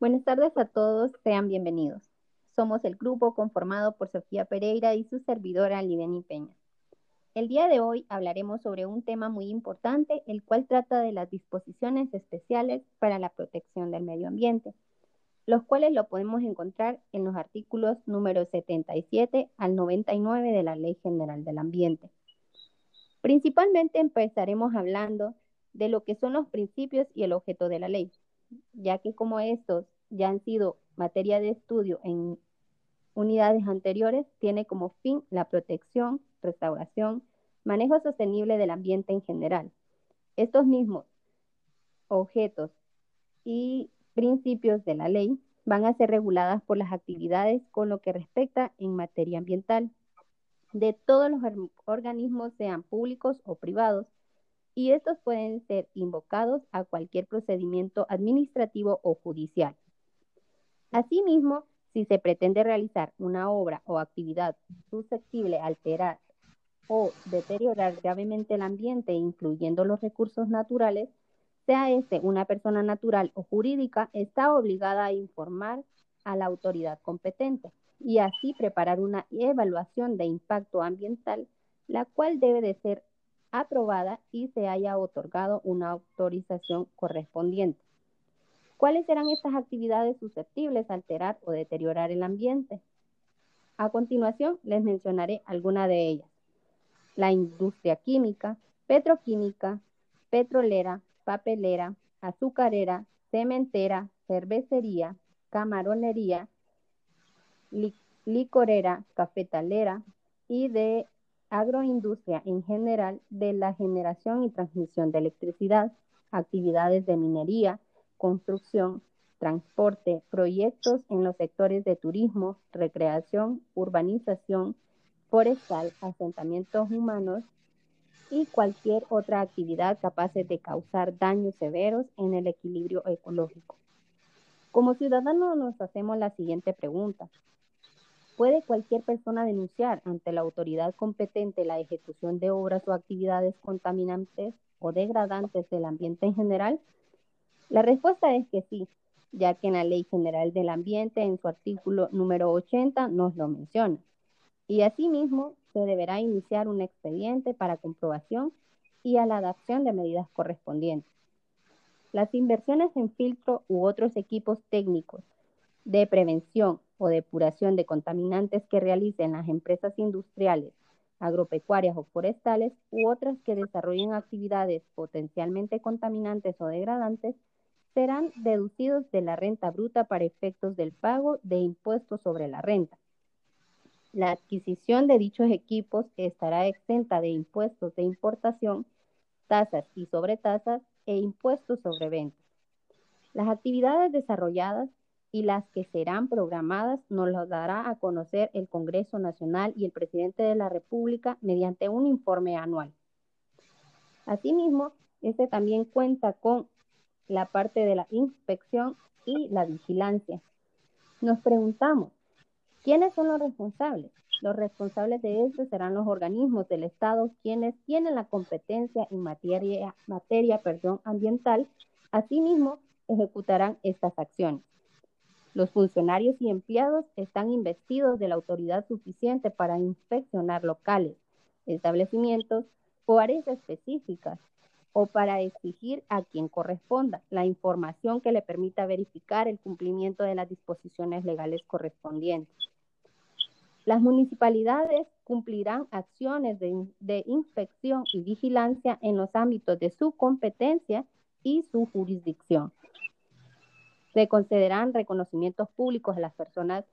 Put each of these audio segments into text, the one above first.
Buenas tardes a todos, sean bienvenidos. Somos el grupo conformado por Sofía Pereira y su servidora Lideni Peña. El día de hoy hablaremos sobre un tema muy importante, el cual trata de las disposiciones especiales para la protección del medio ambiente, los cuales lo podemos encontrar en los artículos número 77 al 99 de la Ley General del Ambiente. Principalmente empezaremos hablando de lo que son los principios y el objeto de la ley ya que como estos ya han sido materia de estudio en unidades anteriores, tiene como fin la protección, restauración, manejo sostenible del ambiente en general. Estos mismos objetos y principios de la ley van a ser reguladas por las actividades con lo que respecta en materia ambiental de todos los organismos, sean públicos o privados, y estos pueden ser invocados a cualquier procedimiento administrativo o judicial. Asimismo, si se pretende realizar una obra o actividad susceptible a alterar o deteriorar gravemente el ambiente, incluyendo los recursos naturales, sea este una persona natural o jurídica, está obligada a informar a la autoridad competente y así preparar una evaluación de impacto ambiental, la cual debe de ser aprobada y se haya otorgado una autorización correspondiente. ¿Cuáles serán estas actividades susceptibles a alterar o deteriorar el ambiente? A continuación, les mencionaré algunas de ellas. La industria química, petroquímica, petrolera, papelera, azucarera, cementera, cervecería, camaronería, licorera, cafetalera y de agroindustria en general de la generación y transmisión de electricidad, actividades de minería, construcción, transporte, proyectos en los sectores de turismo, recreación, urbanización, forestal, asentamientos humanos y cualquier otra actividad capaz de causar daños severos en el equilibrio ecológico. Como ciudadanos nos hacemos la siguiente pregunta. ¿Puede cualquier persona denunciar ante la autoridad competente la ejecución de obras o actividades contaminantes o degradantes del ambiente en general? La respuesta es que sí, ya que en la Ley General del Ambiente, en su artículo número 80, nos lo menciona. Y asimismo, se deberá iniciar un expediente para comprobación y a la adaptación de medidas correspondientes. Las inversiones en filtro u otros equipos técnicos de prevención o depuración de contaminantes que realicen las empresas industriales, agropecuarias o forestales u otras que desarrollen actividades potencialmente contaminantes o degradantes serán deducidos de la renta bruta para efectos del pago de impuestos sobre la renta. La adquisición de dichos equipos estará exenta de impuestos de importación, tasas y sobretasas e impuestos sobre ventas. Las actividades desarrolladas y las que serán programadas nos lo dará a conocer el Congreso Nacional y el presidente de la República mediante un informe anual. Asimismo, este también cuenta con la parte de la inspección y la vigilancia. Nos preguntamos, ¿quiénes son los responsables? Los responsables de esto serán los organismos del Estado quienes tienen la competencia en materia, ambiental. Asimismo, ejecutarán estas acciones. Los funcionarios y empleados están investidos de la autoridad suficiente para inspeccionar locales, establecimientos o áreas específicas o para exigir a quien corresponda la información que le permita verificar el cumplimiento de las disposiciones legales correspondientes. Las municipalidades cumplirán acciones de, inspección y vigilancia en los ámbitos de su competencia y su jurisdicción. Se concederán reconocimientos públicos a las personas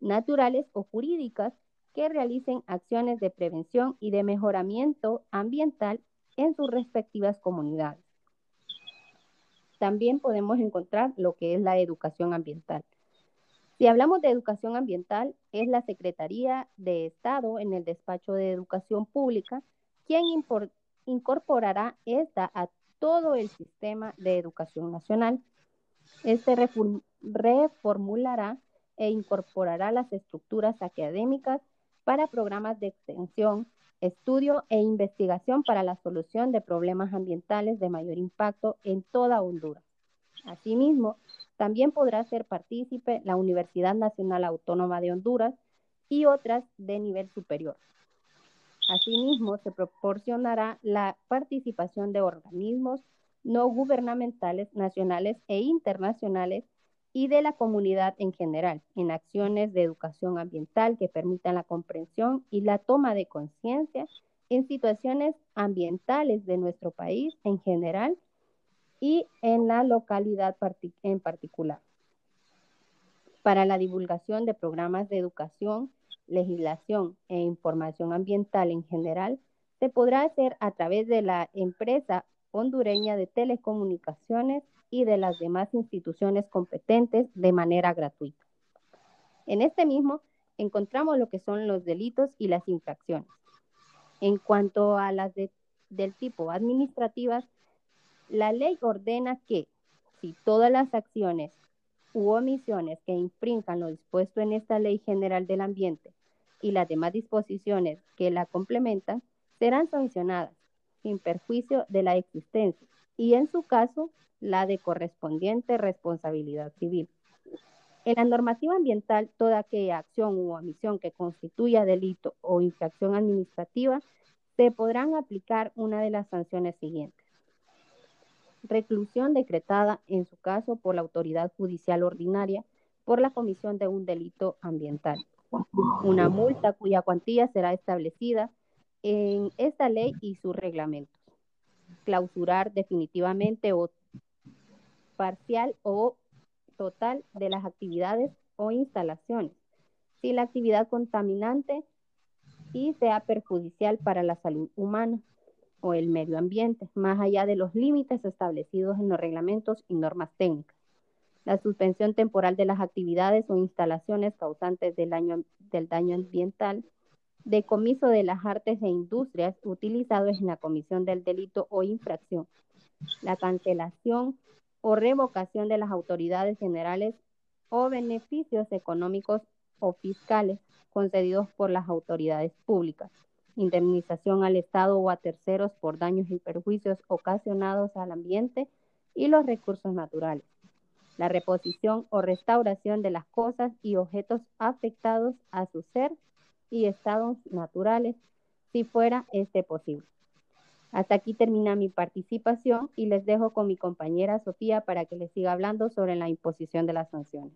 naturales o jurídicas que realicen acciones de prevención y de mejoramiento ambiental en sus respectivas comunidades. También podemos encontrar lo que es la educación ambiental. Si hablamos de educación ambiental, es la Secretaría de Estado en el Despacho de Educación Pública quien incorporará esta a todo el sistema de educación nacional este reformulará e incorporará las estructuras académicas para programas de extensión, estudio e investigación para la solución de problemas ambientales de mayor impacto en toda Honduras. Asimismo, También podrá ser partícipe la Universidad Nacional Autónoma de Honduras y otras de nivel superior. Asimismo, se proporcionará la participación de organismos no gubernamentales nacionales e internacionales y de la comunidad en general en acciones de educación ambiental que permitan la comprensión y la toma de conciencia en situaciones ambientales de nuestro país en general y en la localidad en particular. Para la divulgación de programas de educación, legislación e información ambiental en general, se podrá hacer a través de la empresa hondureña de telecomunicaciones y de las demás instituciones competentes de manera gratuita. En este mismo encontramos lo que son los delitos y las infracciones. En cuanto a las del tipo administrativas, la ley ordena que si todas las acciones u omisiones que infrinjan lo dispuesto en esta Ley General del Ambiente y las demás disposiciones que la complementan serán sancionadas sin perjuicio de la existencia y en su caso la de correspondiente responsabilidad civil. En la normativa ambiental, toda aquella acción u omisión que constituya delito o infracción administrativa, se podrán aplicar una de las sanciones siguientes. Reclusión decretada, en su caso, por la autoridad judicial ordinaria por la comisión de un delito ambiental. Una multa cuya cuantía será establecida en esta ley y sus reglamentos. Clausurar definitivamente o parcial o total de las actividades o instalaciones, si la actividad contaminante y sea perjudicial para la salud humana o el medio ambiente, más allá de los límites establecidos en los reglamentos y normas técnicas. La suspensión temporal de las actividades o instalaciones causantes del daño, del daño ambiental, decomiso de las artes e industrias utilizados en la comisión del delito o infracción, la cancelación o revocación de las autoridades generales o beneficios económicos o fiscales concedidos por las autoridades públicas, indemnización al Estado o a terceros por daños y perjuicios ocasionados al ambiente y los recursos naturales, la reposición o restauración de las cosas y objetos afectados a su ser y estados naturales, si fuera este posible. Hasta aquí termina mi participación y les dejo con mi compañera Sofía para que les siga hablando sobre la imposición de las sanciones.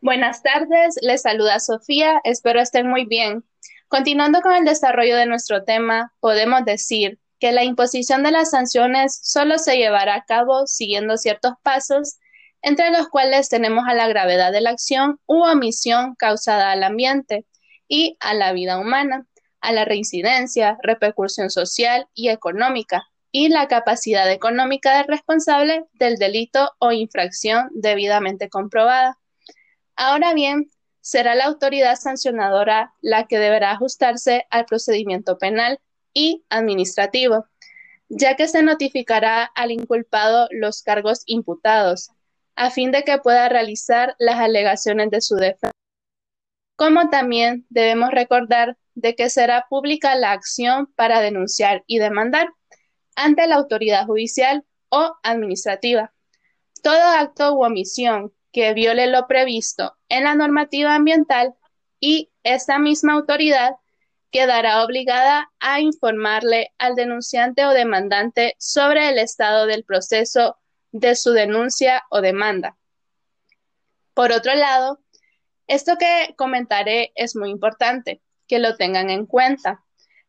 Buenas tardes, les saluda Sofía, espero estén muy bien. Continuando con el desarrollo de nuestro tema, podemos decir que la imposición de las sanciones solo se llevará a cabo siguiendo ciertos pasos, entre los cuales tenemos a la gravedad de la acción u omisión causada al ambiente y a la vida humana a la reincidencia, repercusión social y económica, y la capacidad económica del responsable del delito o infracción debidamente comprobada. Ahora bien, será la autoridad sancionadora la que deberá ajustarse al procedimiento penal y administrativo, ya que se notificará al inculpado los cargos imputados, a fin de que pueda realizar las alegaciones de su defensa. Como también debemos recordar de que será pública la acción para denunciar y demandar ante la autoridad judicial o administrativa. Todo acto u omisión que viole lo previsto en la normativa ambiental y esta misma autoridad quedará obligada a informarle al denunciante o demandante sobre el estado del proceso de su denuncia o demanda. Por otro lado, esto que comentaré es muy importante, que lo tengan en cuenta,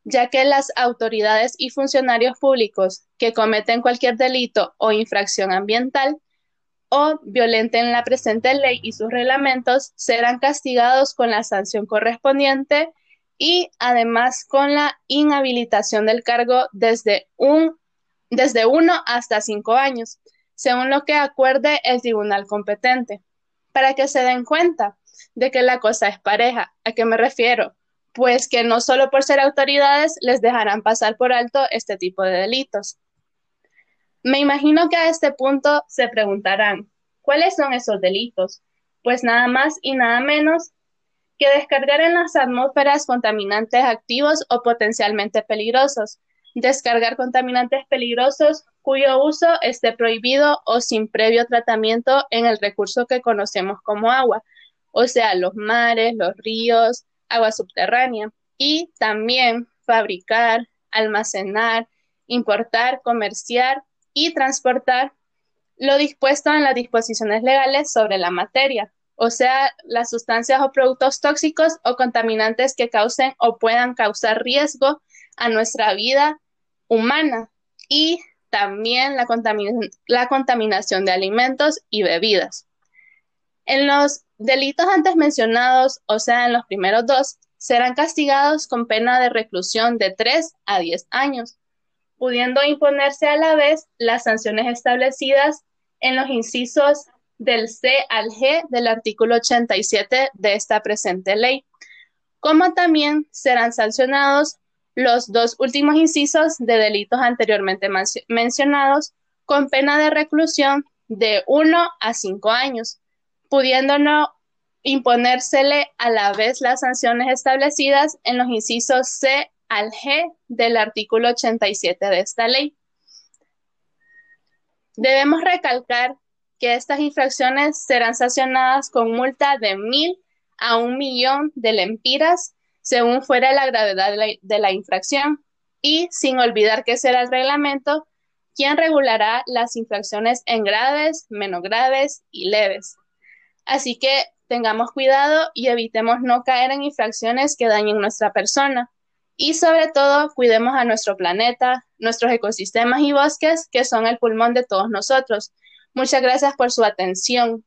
ya que las autoridades y funcionarios públicos que cometen cualquier delito o infracción ambiental o violenten la presente ley y sus reglamentos serán castigados con la sanción correspondiente y además con la inhabilitación del cargo desde, un, desde uno hasta cinco años, según lo que acuerde el tribunal competente. Para que se den cuenta de que la cosa es pareja, ¿a qué me refiero? pues que no solo por ser autoridades les dejarán pasar por alto este tipo de delitos. Me imagino que a este punto se preguntarán, ¿cuáles son esos delitos? Pues nada más y nada menos que descargar en las atmósferas contaminantes activos o potencialmente peligrosos, descargar contaminantes peligrosos cuyo uso esté prohibido o sin previo tratamiento en el recurso que conocemos como agua, o sea, los mares, los ríos, agua subterránea, y también fabricar, almacenar, importar, comerciar y transportar lo dispuesto en las disposiciones legales sobre la materia, o sea, las sustancias o productos tóxicos o contaminantes que causen o puedan causar riesgo a nuestra vida humana y también la, la contaminación de alimentos y bebidas. En los delitos antes mencionados, o sea, en los primeros dos, serán castigados con pena de reclusión de 3 a 10 años, pudiendo imponerse a la vez las sanciones establecidas en los incisos del C al G del artículo 87 de esta presente ley, como también serán sancionados los dos últimos incisos de delitos anteriormente mencionados con pena de reclusión de 1 a 5 años, pudiéndonos imponérsele a la vez las sanciones establecidas en los incisos C al G del artículo 87 de esta ley. Debemos recalcar que estas infracciones serán sancionadas con multa de mil a un millón de lempiras según fuera la gravedad de la, infracción y sin olvidar que será el reglamento quien regulará las infracciones en graves, menos graves y leves. Así que tengamos cuidado y evitemos no caer en infracciones que dañen nuestra persona. Y sobre todo, cuidemos a nuestro planeta, nuestros ecosistemas y bosques, que son el pulmón de todos nosotros. Muchas gracias por su atención.